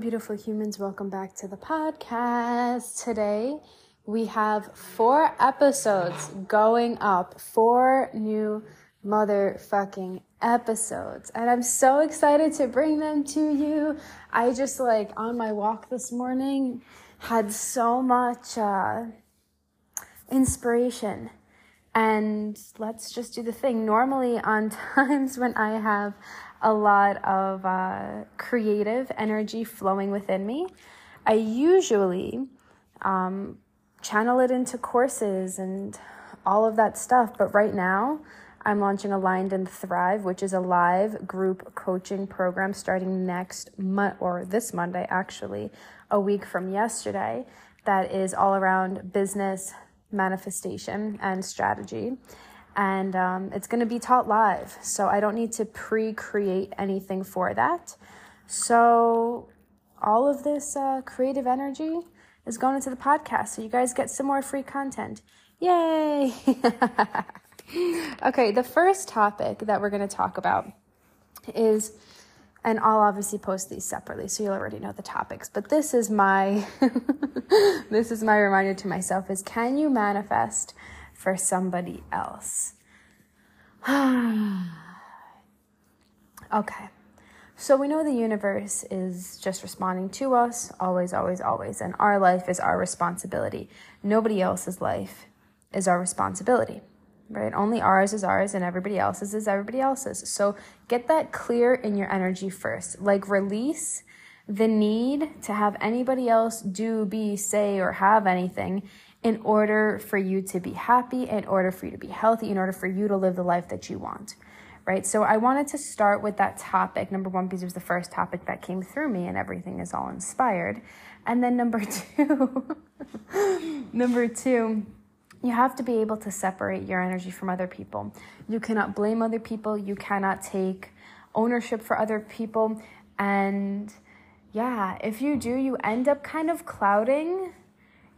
Beautiful humans. Welcome back to the podcast. Today we have four episodes going up, four new motherfucking episodes. And I'm so excited to bring them to you. I just like on my walk this morning had so much uh, inspiration. And let's just do the thing. Normally, on times when I have a lot of uh, creative energy flowing within me. I usually um, channel it into courses and all of that stuff. But right now, I'm launching Aligned and Thrive, which is a live group coaching program starting next month or this Monday, actually, a week from yesterday, that is all around business manifestation and strategy and um, it's going to be taught live. So I don't need to pre create anything for that. So all of this uh, creative energy is going into the podcast. So you guys get some more free content. Yay! okay, the first topic that we're going to talk about is and I'll obviously post these separately so you'll already know the topics but this is my this is my reminder to myself is can you manifest for somebody else. okay. So we know the universe is just responding to us always, always, always. And our life is our responsibility. Nobody else's life is our responsibility, right? Only ours is ours and everybody else's is everybody else's. So get that clear in your energy first. Like release the need to have anybody else do, be, say, or have anything in order for you to be happy, in order for you to be healthy, in order for you to live the life that you want. Right. So I wanted to start with that topic, number one, because it was the first topic that came through me and everything is all inspired. And then number two, number two, you have to be able to separate your energy from other people. You cannot blame other people. You cannot take ownership for other people. And yeah, if you do, you end up kind of clouding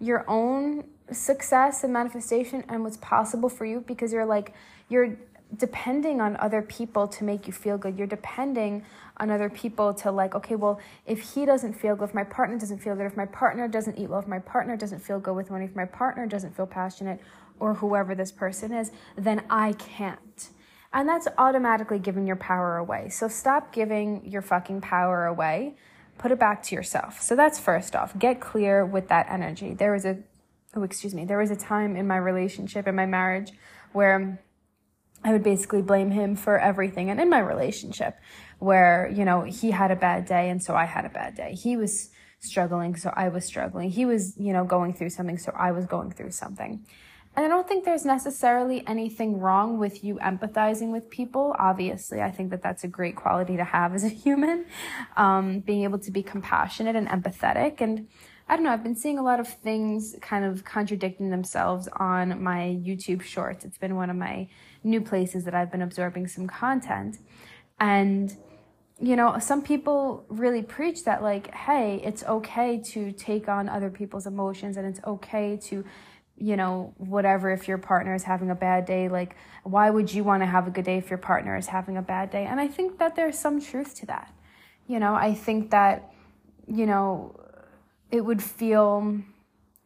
your own success and manifestation and what's possible for you because you're like you're depending on other people to make you feel good. You're depending on other people to like, okay, well, if he doesn't feel good, if my partner doesn't feel good, if my partner doesn't eat well, if my partner doesn't feel good with money, if my partner doesn't feel passionate, or whoever this person is, then I can't. And that's automatically giving your power away. So stop giving your fucking power away. Put it back to yourself. So that's first off. Get clear with that energy. There is a oh, excuse me, there was a time in my relationship, in my marriage, where I would basically blame him for everything. And in my relationship, where, you know, he had a bad day and so I had a bad day. He was struggling, so I was struggling. He was, you know, going through something, so I was going through something. And I don't think there's necessarily anything wrong with you empathizing with people. Obviously, I think that that's a great quality to have as a human, um, being able to be compassionate and empathetic. And I don't know, I've been seeing a lot of things kind of contradicting themselves on my YouTube shorts. It's been one of my new places that I've been absorbing some content. And, you know, some people really preach that, like, hey, it's okay to take on other people's emotions and it's okay to, you know, whatever, if your partner is having a bad day, like, why would you want to have a good day if your partner is having a bad day? And I think that there's some truth to that. You know, I think that, you know, it would feel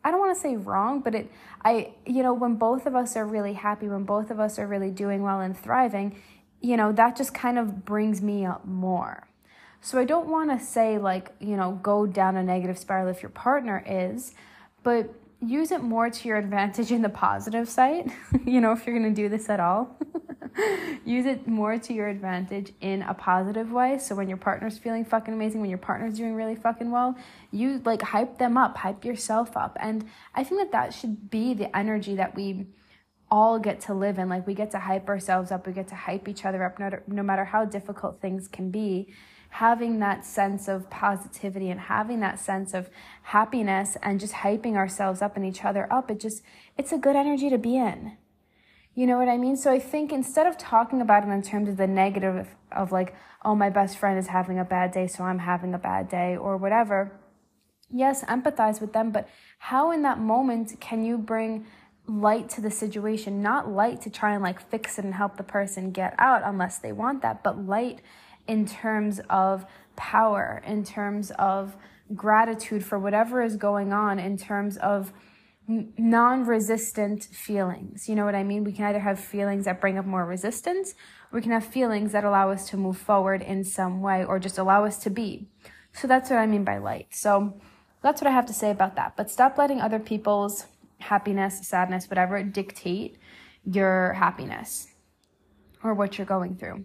I don't want to say wrong, but it I you know when both of us are really happy, when both of us are really doing well and thriving, you know, that just kind of brings me up more. So I don't want to say like, you know, go down a negative spiral if your partner is, but use it more to your advantage in the positive side, you know, if you're going to do this at all. use it more to your advantage in a positive way. So when your partner's feeling fucking amazing, when your partner's doing really fucking well, you like hype them up, hype yourself up. And I think that that should be the energy that we all get to live in. Like we get to hype ourselves up, we get to hype each other up, no, no matter how difficult things can be. Having that sense of positivity and having that sense of happiness and just hyping ourselves up and each other up, it just, it's a good energy to be in. You know what I mean? So I think instead of talking about it in terms of the negative of like, oh, my best friend is having a bad day, so I'm having a bad day or whatever, yes, empathize with them, but how in that moment can you bring light to the situation? Not light to try and like fix it and help the person get out unless they want that, but light in terms of power, in terms of gratitude for whatever is going on, in terms of non resistant feelings. You know what I mean? We can either have feelings that bring up more resistance, or we can have feelings that allow us to move forward in some way or just allow us to be. So that's what I mean by light. So that's what I have to say about that. But stop letting other people's happiness, sadness, whatever dictate your happiness or what you're going through.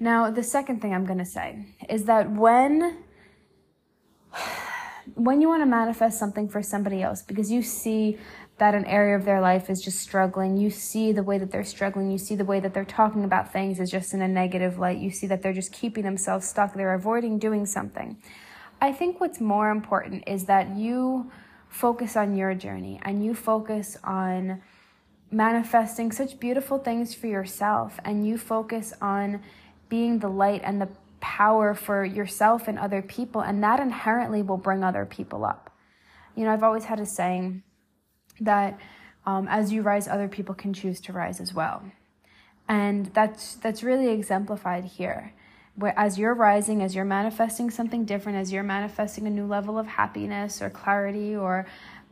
Now, the second thing I'm going to say is that when when you want to manifest something for somebody else because you see that an area of their life is just struggling, you see the way that they're struggling, you see the way that they're talking about things is just in a negative light, you see that they're just keeping themselves stuck, they're avoiding doing something. I think what's more important is that you focus on your journey and you focus on manifesting such beautiful things for yourself and you focus on being the light and the power for yourself and other people and that inherently will bring other people up. You know i've always had a saying that um, as you rise other people can choose to rise as well. And that's that's really exemplified here. Where as you're rising, as you're manifesting something different, as you're manifesting a new level of happiness or clarity or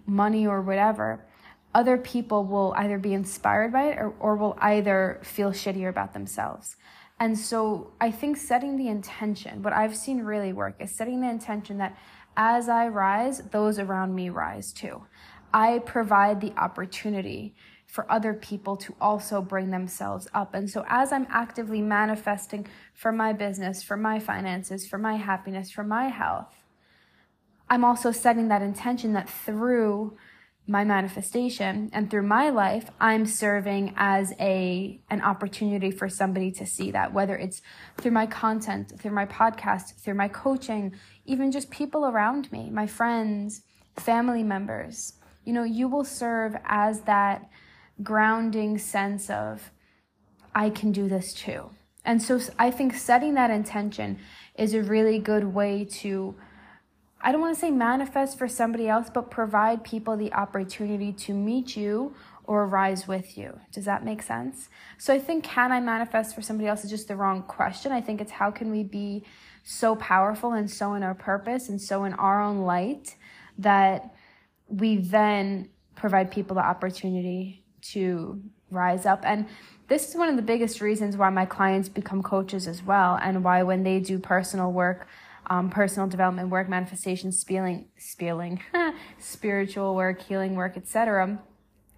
money or whatever, other people will either be inspired by it or, or will either feel shittier about themselves. And so I think setting the intention, what I've seen really work is setting the intention that as I rise, those around me rise too. I provide the opportunity for other people to also bring themselves up. And so, as I'm actively manifesting for my business, for my finances, for my happiness, for my health, I'm also setting that intention that through my manifestation and through my life i'm serving as a an opportunity for somebody to see that whether it's through my content through my podcast through my coaching even just people around me my friends family members you know you will serve as that grounding sense of, I can do this too. And so I think setting that intention is a really good way to, I don't want to say manifest for somebody else, but provide people the opportunity to meet you or rise with you. Does that make sense? So I think, can I manifest for somebody else is just the wrong question. I think it's how can we be so powerful and so in our purpose and so in our own light that we then provide people the opportunity to rise up. And this is one of the biggest reasons why my clients become coaches as well, and why when they do personal work, um, personal development work, manifestation, spieling, spieling, spiritual work, healing work, etc.,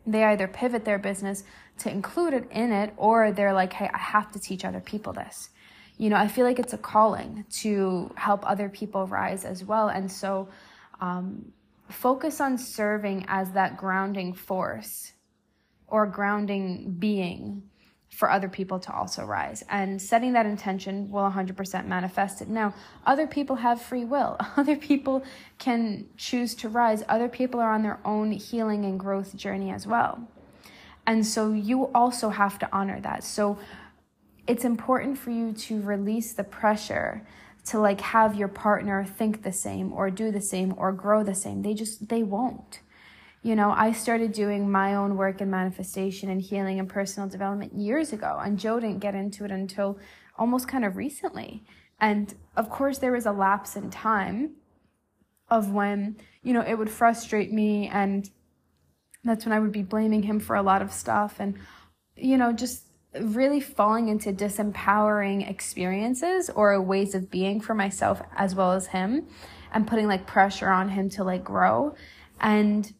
they either pivot their business to include it in it, or they're like, hey, I have to teach other people this. You know, I feel like it's a calling to help other people rise as well. And so, um, focus on serving as that grounding force or grounding being for other people to also rise. And setting that intention will 100% manifest it. Now, other people have free will. Other people can choose to rise. Other people are on their own healing and growth journey as well. And so you also have to honor that. So it's important for you to release the pressure to like have your partner think the same or do the same or grow the same. They just, they won't you know, I started doing my own work in manifestation and healing and personal development years ago, and Joe didn't get into it until almost kind of recently. And of course, there was a lapse in time of when, you know, it would frustrate me, and that's when I would be blaming him for a lot of stuff, and, you know, just really falling into disempowering experiences or ways of being for myself as well as him, and putting like pressure on him to like grow. And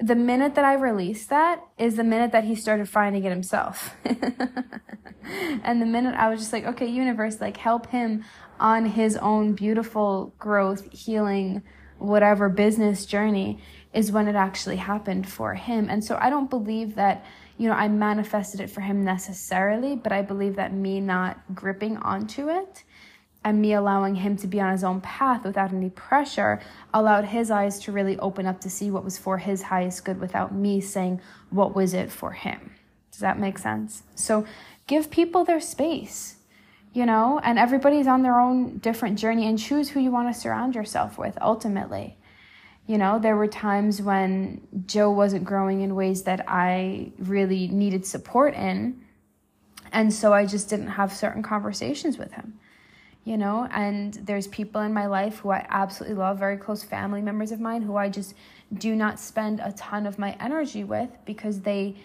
the minute that I released that is the minute that he started finding it himself. and the minute I was just like, okay, universe, like help him on his own beautiful growth, healing, whatever business journey is when it actually happened for him. And so I don't believe that, you know, I manifested it for him necessarily, but I believe that me not gripping onto it and me allowing him to be on his own path without any pressure allowed his eyes to really open up to see what was for his highest good without me saying what was it for him. Does that make sense? So give people their space, you know, and everybody's on their own different journey and choose who you want to surround yourself with ultimately. You know, there were times when Joe wasn't growing in ways that I really needed support in. And so I just didn't have certain conversations with him, you know. And there's people in my life who I absolutely love, very close family members of mine, who I just do not spend a ton of my energy with because they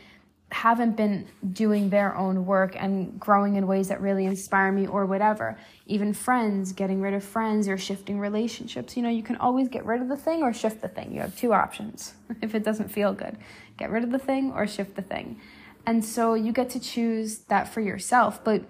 haven't been doing their own work and growing in ways that really inspire me or whatever. Even friends, getting rid of friends or shifting relationships. You know, you can always get rid of the thing or shift the thing. You have two options if it doesn't feel good get rid of the thing or shift the thing. And so you get to choose that for yourself. But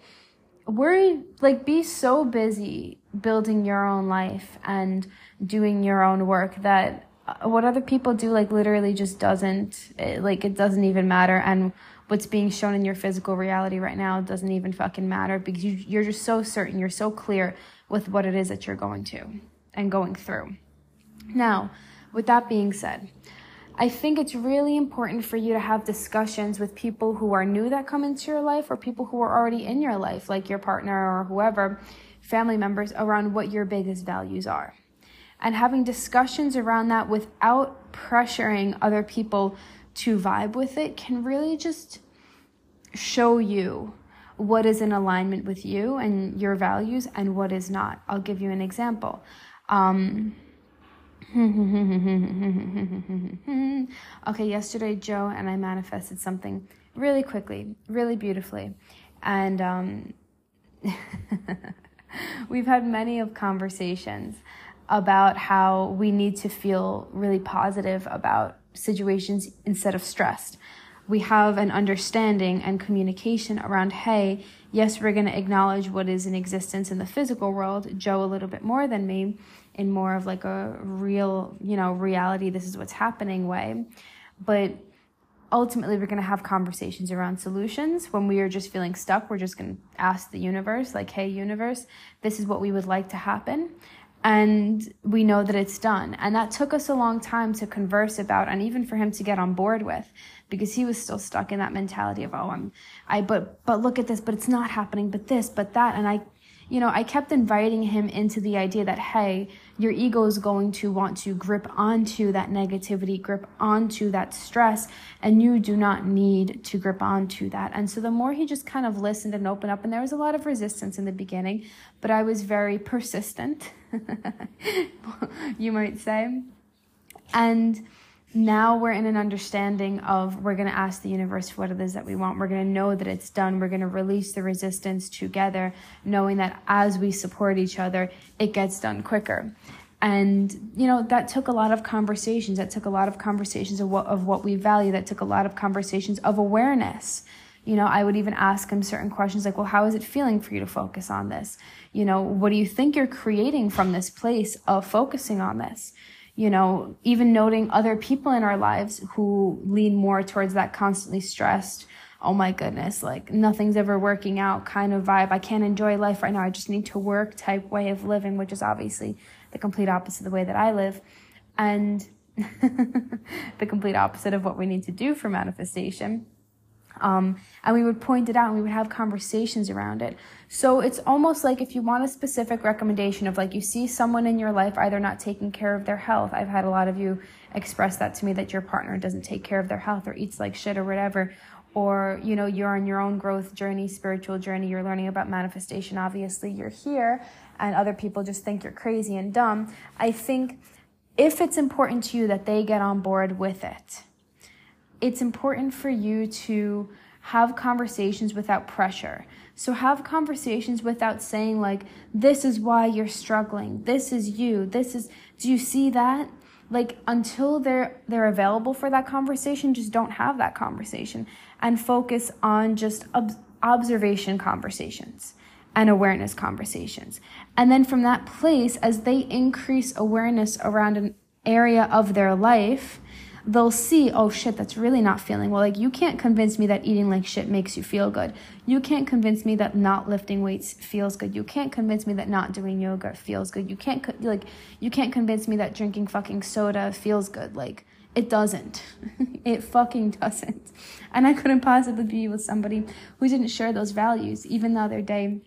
worry, like, be so busy building your own life and doing your own work that uh, what other people do like literally just doesn't it, like it doesn't even matter. And what's being shown in your physical reality right now doesn't even fucking matter because you, you're just so certain you're so clear with what it is that you're going to and going through. Now with that being said I think it's really important for you to have discussions with people who are new that come into your life or people who are already in your life, like your partner or whoever, family members, around what your biggest values are and having discussions around that without pressuring other people to vibe with it can really just show you what is in alignment with you and your values and what is not. I'll give you an example. Um, okay, yesterday Joe and I manifested something really quickly, really beautifully. And um, we've had many of conversations about how we need to feel really positive about situations instead of stressed. We have an understanding and communication around, hey, yes, we're going to acknowledge what is in existence in the physical world, Joe a little bit more than me, in more of like a real, you know, reality, this is what's happening way. But ultimately, we're going to have conversations around solutions. When we are just feeling stuck, we're just going to ask the universe, like, hey, universe, this is what we would like to happen and we know that it's done. And that took us a long time to converse about and even for him to get on board with because he was still stuck in that mentality of, oh, I'm, I, but, but look at this, but it's not happening, but this, but that. And I, you know, I kept inviting him into the idea that, hey, your ego is going to want to grip onto that negativity, grip onto that stress, and you do not need to grip onto that. And so the more he just kind of listened and opened up, and there was a lot of resistance in the beginning, but I was very persistent, you might say. And now we're in an understanding of we're going to ask the universe what it is that we want. We're going to know that it's done. We're going to release the resistance together, knowing that as we support each other, it gets done quicker. And, you know, that took a lot of conversations. That took a lot of conversations of what, of what we value. That took a lot of conversations of awareness. You know, I would even ask him certain questions like, well, how is it feeling for you to focus on this? You know, what do you think you're creating from this place of focusing on this? You know, even noting other people in our lives who lean more towards that constantly stressed, oh my goodness, like nothing's ever working out kind of vibe. I can't enjoy life right now. I just need to work type way of living, which is obviously the complete opposite of the way that I live. And the complete opposite of what we need to do for manifestation. Um, and we would point it out and we would have conversations around it. So it's almost like if you want a specific recommendation of like you see someone in your life either not taking care of their health. I've had a lot of you express that to me that your partner doesn't take care of their health or eats like shit or whatever. Or, you know, you're on your own growth journey, spiritual journey, you're learning about manifestation. Obviously, you're here and other people just think you're crazy and dumb. I think if it's important to you that they get on board with it, it's important for you to have conversations without pressure. So have conversations without saying like this is why you're struggling. This is you. This is do you see that? Like until they're they're available for that conversation, just don't have that conversation and focus on just ob- observation conversations and awareness conversations. And then from that place, as they increase awareness around an area of their life, they'll see, oh shit, that's really not feeling well. Like, you can't convince me that eating like shit makes you feel good. You can't convince me that not lifting weights feels good. You can't convince me that not doing yoga feels good. You can't, like, you can't convince me that drinking fucking soda feels good. Like, it doesn't. it fucking doesn't. And I couldn't possibly be with somebody who didn't share those values, even the other day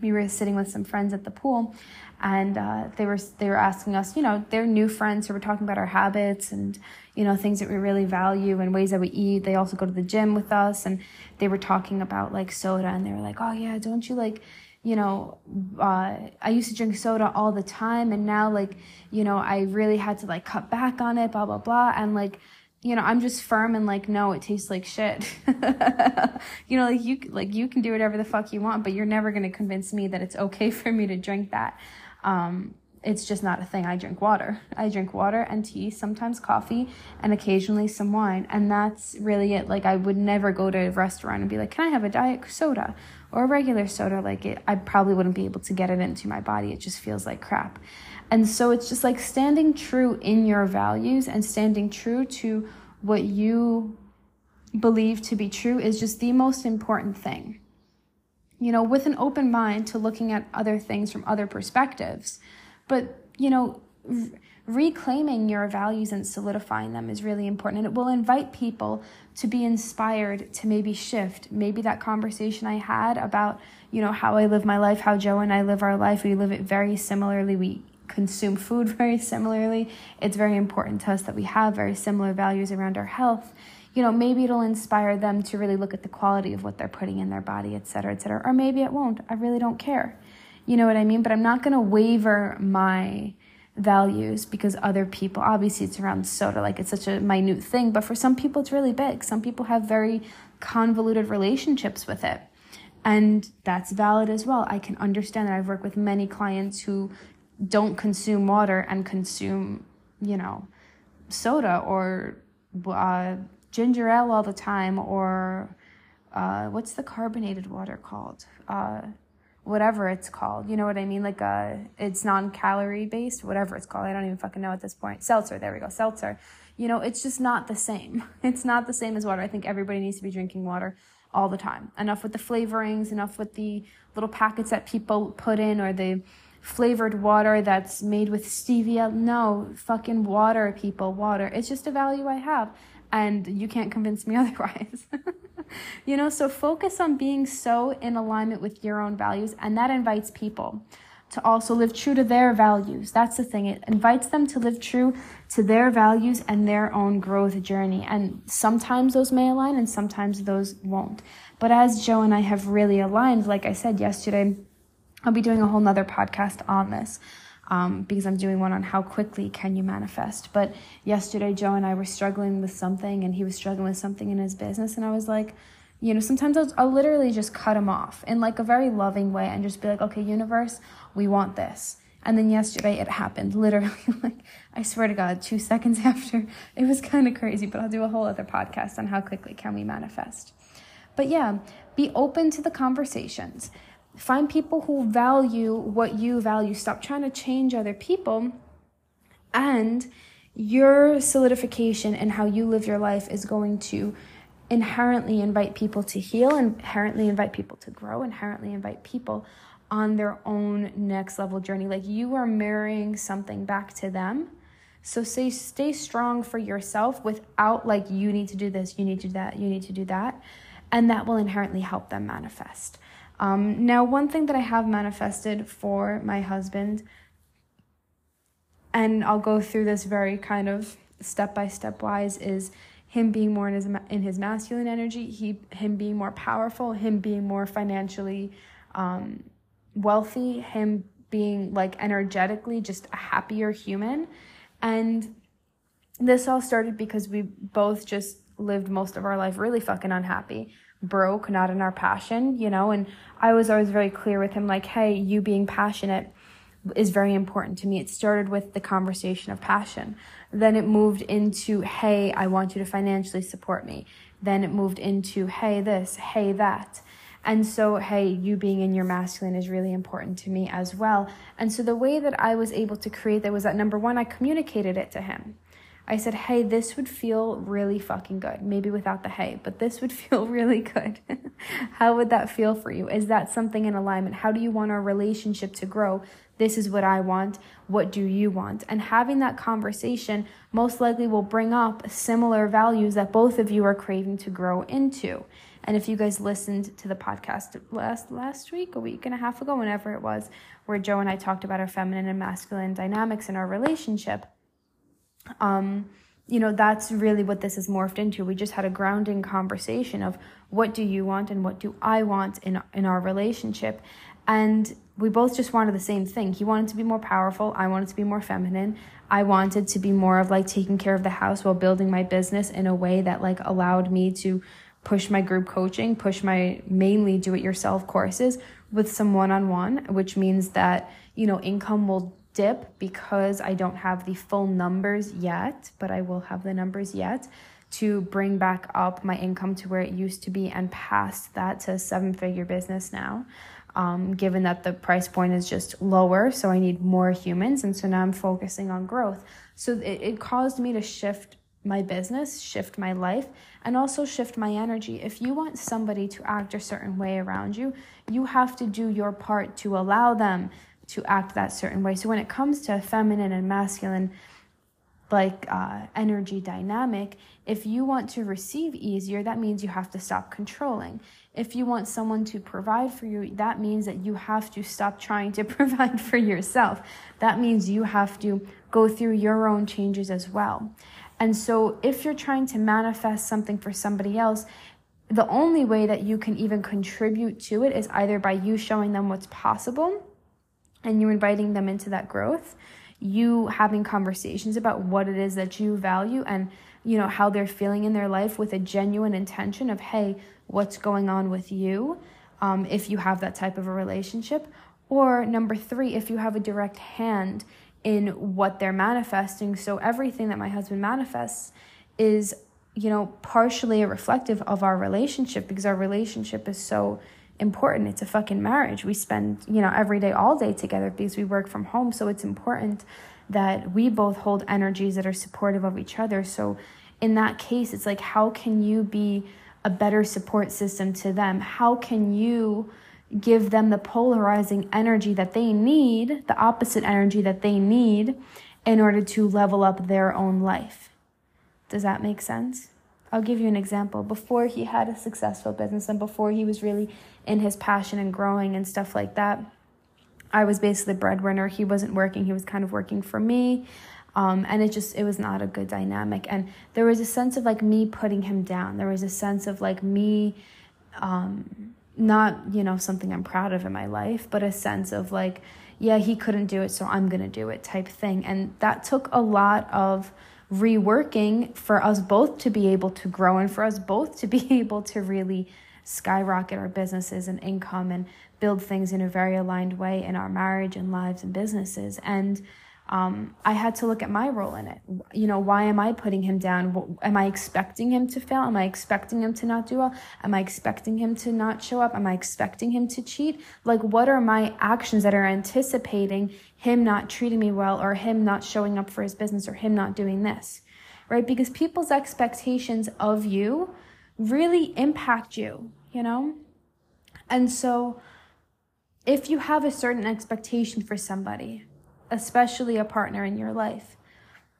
we were sitting with some friends at the pool and uh, they were they were asking us you know they're new friends who were talking about our habits and you know things that we really value and ways that we eat. They also go to the gym with us. And they were talking about like soda. And they were like oh yeah don't you like you know uh, i used to drink soda all the time. And now like you know i really had to like cut back on it blah blah blah. And like you know, I'm just firm and like, no, it tastes like shit. you know, like you, like you can do whatever the fuck you want, but you're never going to convince me that it's okay for me to drink that. Um, it's just not a thing. I drink water. I drink water and tea, sometimes coffee, and occasionally some wine. And that's really it. Like, I would never go to a restaurant and be like, can I have a diet soda or a regular soda? Like, it, I probably wouldn't be able to get it into my body. It just feels like crap. And so it's just like standing true in your values and standing true to what you believe to be true is just the most important thing. You know, with an open mind to looking at other things from other perspectives. But, you know, reclaiming your values and solidifying them is really important. And it will invite people to be inspired to maybe shift. Maybe that conversation I had about, you know, how I live my life, how Joe and I live our life, we live it very similarly. We consume food very similarly. It's very important to us that we have very similar values around our health. You know, maybe it'll inspire them to really look at the quality of what they're putting in their body, et cetera, et cetera. Or maybe it won't. I really don't care. You know what I mean? But I'm not going to waver my values because other people, obviously, it's around soda, like it's such a minute thing, but for some people, it's really big. Some people have very convoluted relationships with it. And that's valid as well. I can understand that. I've worked with many clients who don't consume water and consume, you know, soda or uh, ginger ale all the time or uh, what's the carbonated water called? Uh, whatever it's called. You know what I mean? Like uh, it's non-calorie based, whatever it's called. I don't even fucking know at this point. Seltzer. There we go. Seltzer. You know, it's just not the same. It's not the same as water. I think everybody needs to be drinking water all the time. Enough with the flavorings, enough with the little packets that people put in or the flavored water that's made with stevia. No, fucking water, people, water. It's just a value I have. And you can't convince me otherwise. you know, so focus on being so in alignment with your own values, and that invites people to also live true to their values. That's the thing. It invites them to live true to their values and their own growth journey. And sometimes those may align and sometimes those won't. But as Joe and I have really aligned, like I said yesterday, I'll be doing a whole nother podcast on this um, because I'm doing one on how quickly can you manifest. But yesterday, Joe and I were struggling with something, and he was struggling with something in his business, and I was like, you know, sometimes I'll, I'll literally just cut him off in like a very loving way and just be like, okay, universe, we want this. And then yesterday it happened, literally, like, I swear to God, two seconds after. It was kind of crazy, but I'll do a whole other podcast on how quickly can we manifest. But yeah, be open to the conversations. Find people who value what you value. Stop trying to change other people. And your solidification and how you live your life is going to inherently invite people to heal, inherently invite people to grow, inherently invite people on their own next level journey. Like you are mirroring something back to them. So say stay strong for yourself without like you need to do this, you need to do that, you need to do that. And that will inherently help them manifest. Um, now, one thing that I have manifested for my husband, and I'll go through this very kind of step by step wise, is him being more in his in his masculine energy, he him being more powerful, him being more financially um, wealthy, him being like energetically just a happier human, and this all started because we both just lived most of our life really fucking unhappy broke, not in our passion, you know. And I was always very clear with him, like, hey, you being passionate is very important to me. It started with the conversation of passion. Then it moved into, hey, I want you to financially support me. Then it moved into, hey, this, hey, that. And so, hey, you being in your masculine is really important to me as well. And so, the way that I was able to create that was that number one, I communicated it to him. I said, hey, this would feel really fucking good. Maybe without the hey, but this would feel really good. How would that feel for you? Is that something in alignment? How do you want our relationship to grow? This is what I want. What do you want? And having that conversation most likely will bring up similar values that both of you are craving to grow into. And if you guys listened to the podcast last last week, a week and a half ago, whenever it was, where Joe and I talked about our feminine and masculine dynamics in our relationship, um, you know, that's really what this has morphed into. We just had a grounding conversation of what do you want and what do I want in in our relationship, and we both just wanted the same thing. He wanted to be more powerful. I wanted to be more feminine. I wanted to be more of like taking care of the house while building my business in a way that like allowed me to push my group coaching, push my mainly do it yourself courses with some one on one, which means that, you know, income will dip because I don't have the full numbers yet, but I will have the numbers yet to bring back up my income to where it used to be and past that to a seven figure business now. Um, given that the price point is just lower, so I need more humans, and so now I'm focusing on growth. So it, it caused me to shift my business, shift my life, and also shift my energy. If you want somebody to act a certain way around you, you have to do your part to allow them to act that certain way. So when it comes to feminine and masculine, like uh, energy dynamic, if you want to receive easier, that means you have to stop controlling. If you want someone to provide for you, that means that you have to stop trying to provide for yourself. That means you have to go through your own changes as well. And so, if you're trying to manifest something for somebody else, the only way that you can even contribute to it is either by you showing them what's possible and you're inviting them into that growth you having conversations about what it is that you value and you know how they're feeling in their life with a genuine intention of hey what's going on with you um, if you have that type of a relationship? Or number three if you have a direct hand in what they're manifesting. So everything that my husband manifests is you know partially a reflective of our relationship because our relationship is so important. It's a fucking marriage. We spend, you know, every day, all day together because we work from home. So it's important that we both hold energies that are supportive of each other. So in that case, it's like, how can you be a better support system to them? How can you give them the polarizing energy that they need, the opposite energy that they need in order to level up their own life? Does that make sense? I'll give you an example. Before he had a successful business and before he was really in his passion and growing and stuff like that, I was basically the breadwinner. He wasn't working, he was kind of working for me. Um, and it just it was not a good dynamic. And there was a sense of like me putting him down. There was a sense of like me um, not you know something i'm proud of in my life but a sense of like yeah he couldn't do it so i'm gonna do it type thing. And that took a lot of reworking for us both to be able to grow and for us both to be able to really skyrocket our businesses and income and build things in a very aligned way in our marriage and lives and businesses. And um, I had to look at my role in it. You know, why am I putting him down? Am I expecting him to fail? Am I expecting him to not do well? Am I expecting him to not show up? Am I expecting him to cheat? Like, what are my actions that are anticipating him not treating me well or him not showing up for his business or him not doing this? Right? Because people's expectations of you really impact you, you know? And so, if you have a certain expectation for somebody, especially a partner in your life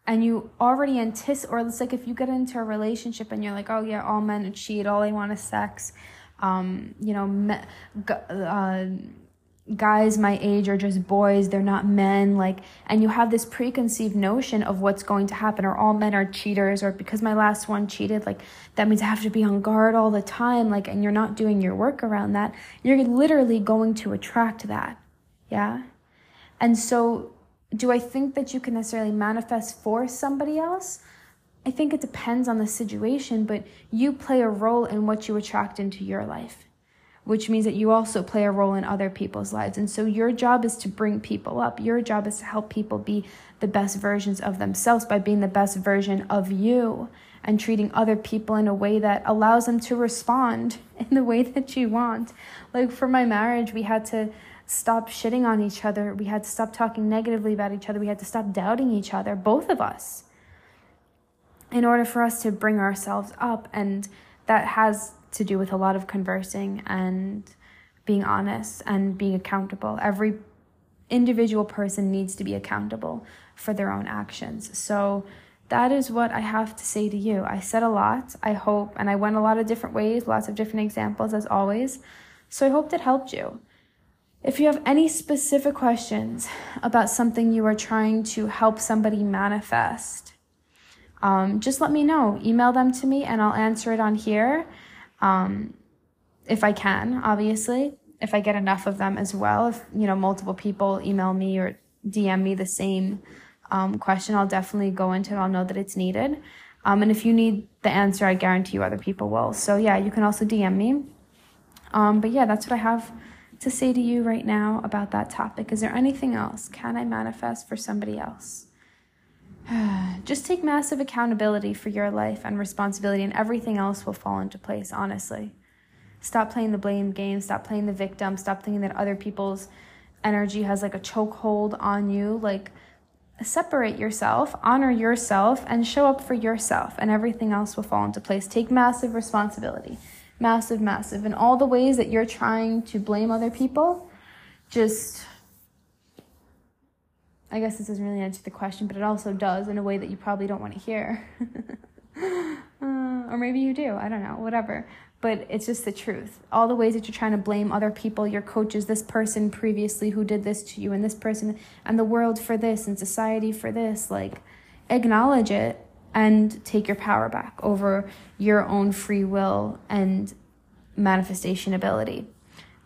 and you already anticipate or it's like if you get into a relationship and you're like oh yeah all men cheat all they want is sex um, you know me, uh, guys my age are just boys they're not men like and you have this preconceived notion of what's going to happen or all men are cheaters or because my last one cheated like that means i have to be on guard all the time like and you're not doing your work around that. You're literally going to attract that yeah? And so do I think that you can necessarily manifest for somebody else? I think it depends on the situation, but you play a role in what you attract into your life, which means that you also play a role in other people's lives. And so your job is to bring people up. Your job is to help people be the best versions of themselves by being the best version of you and treating other people in a way that allows them to respond in the way that you want. Like for my marriage, we had to stop shitting on each other. We had to stop talking negatively about each other. We had to stop doubting each other, both of us, in order for us to bring ourselves up. And that has to do with a lot of conversing and being honest and being accountable. Every individual person needs to be accountable for their own actions. So that is what I have to say to you. I said a lot, I hope, and I went a lot of different ways, lots of different examples as always. So I hope that helped you. If you have any specific questions about something you are trying to help somebody manifest, um, just let me know. Email them to me and I'll answer it on here um, if I can, obviously. If I get enough of them as well. If, you know, multiple people email me or DM me the same um, question, I'll definitely go into it. I'll know that it's needed. Um, and if you need the answer, I guarantee you other people will. So yeah, you can also DM me. Um, but yeah, that's what I have to say to you right now about that topic. Is there anything else? Can I manifest for somebody else? Just take massive accountability for your life and responsibility, and everything else will fall into place, honestly. Stop playing the blame game, stop playing the victim, stop thinking that other people's energy has like a chokehold on you. Like, separate yourself, honor yourself, and show up for yourself, and everything else will fall into place. Take massive responsibility massive, massive. In all the ways that you're trying to blame other people, just, I guess this doesn't really answer the question, but it also does in a way that you probably don't want to hear. uh, or maybe you do, I don't know, whatever. But it's just the truth. All the ways that you're trying to blame other people, your coaches, this person previously who did this to you, and this person, and the world for this, and society for this, like, acknowledge it and take your power back over your own free will and manifestation ability.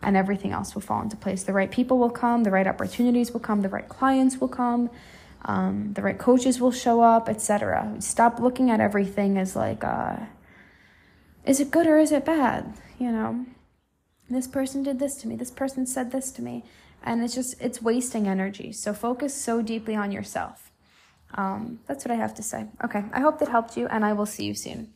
And everything else will fall into place. The right people will come, the right opportunities will come, the right clients will come, um, the right coaches will show up, etc. Stop looking at everything as like, uh, is it good or is it bad? You know, this person did this to me, this person said this to me, and it's just, it's wasting energy. So focus so deeply on yourself. Um, that's what I have to say. Okay, I hope that helped you, and I will see you soon.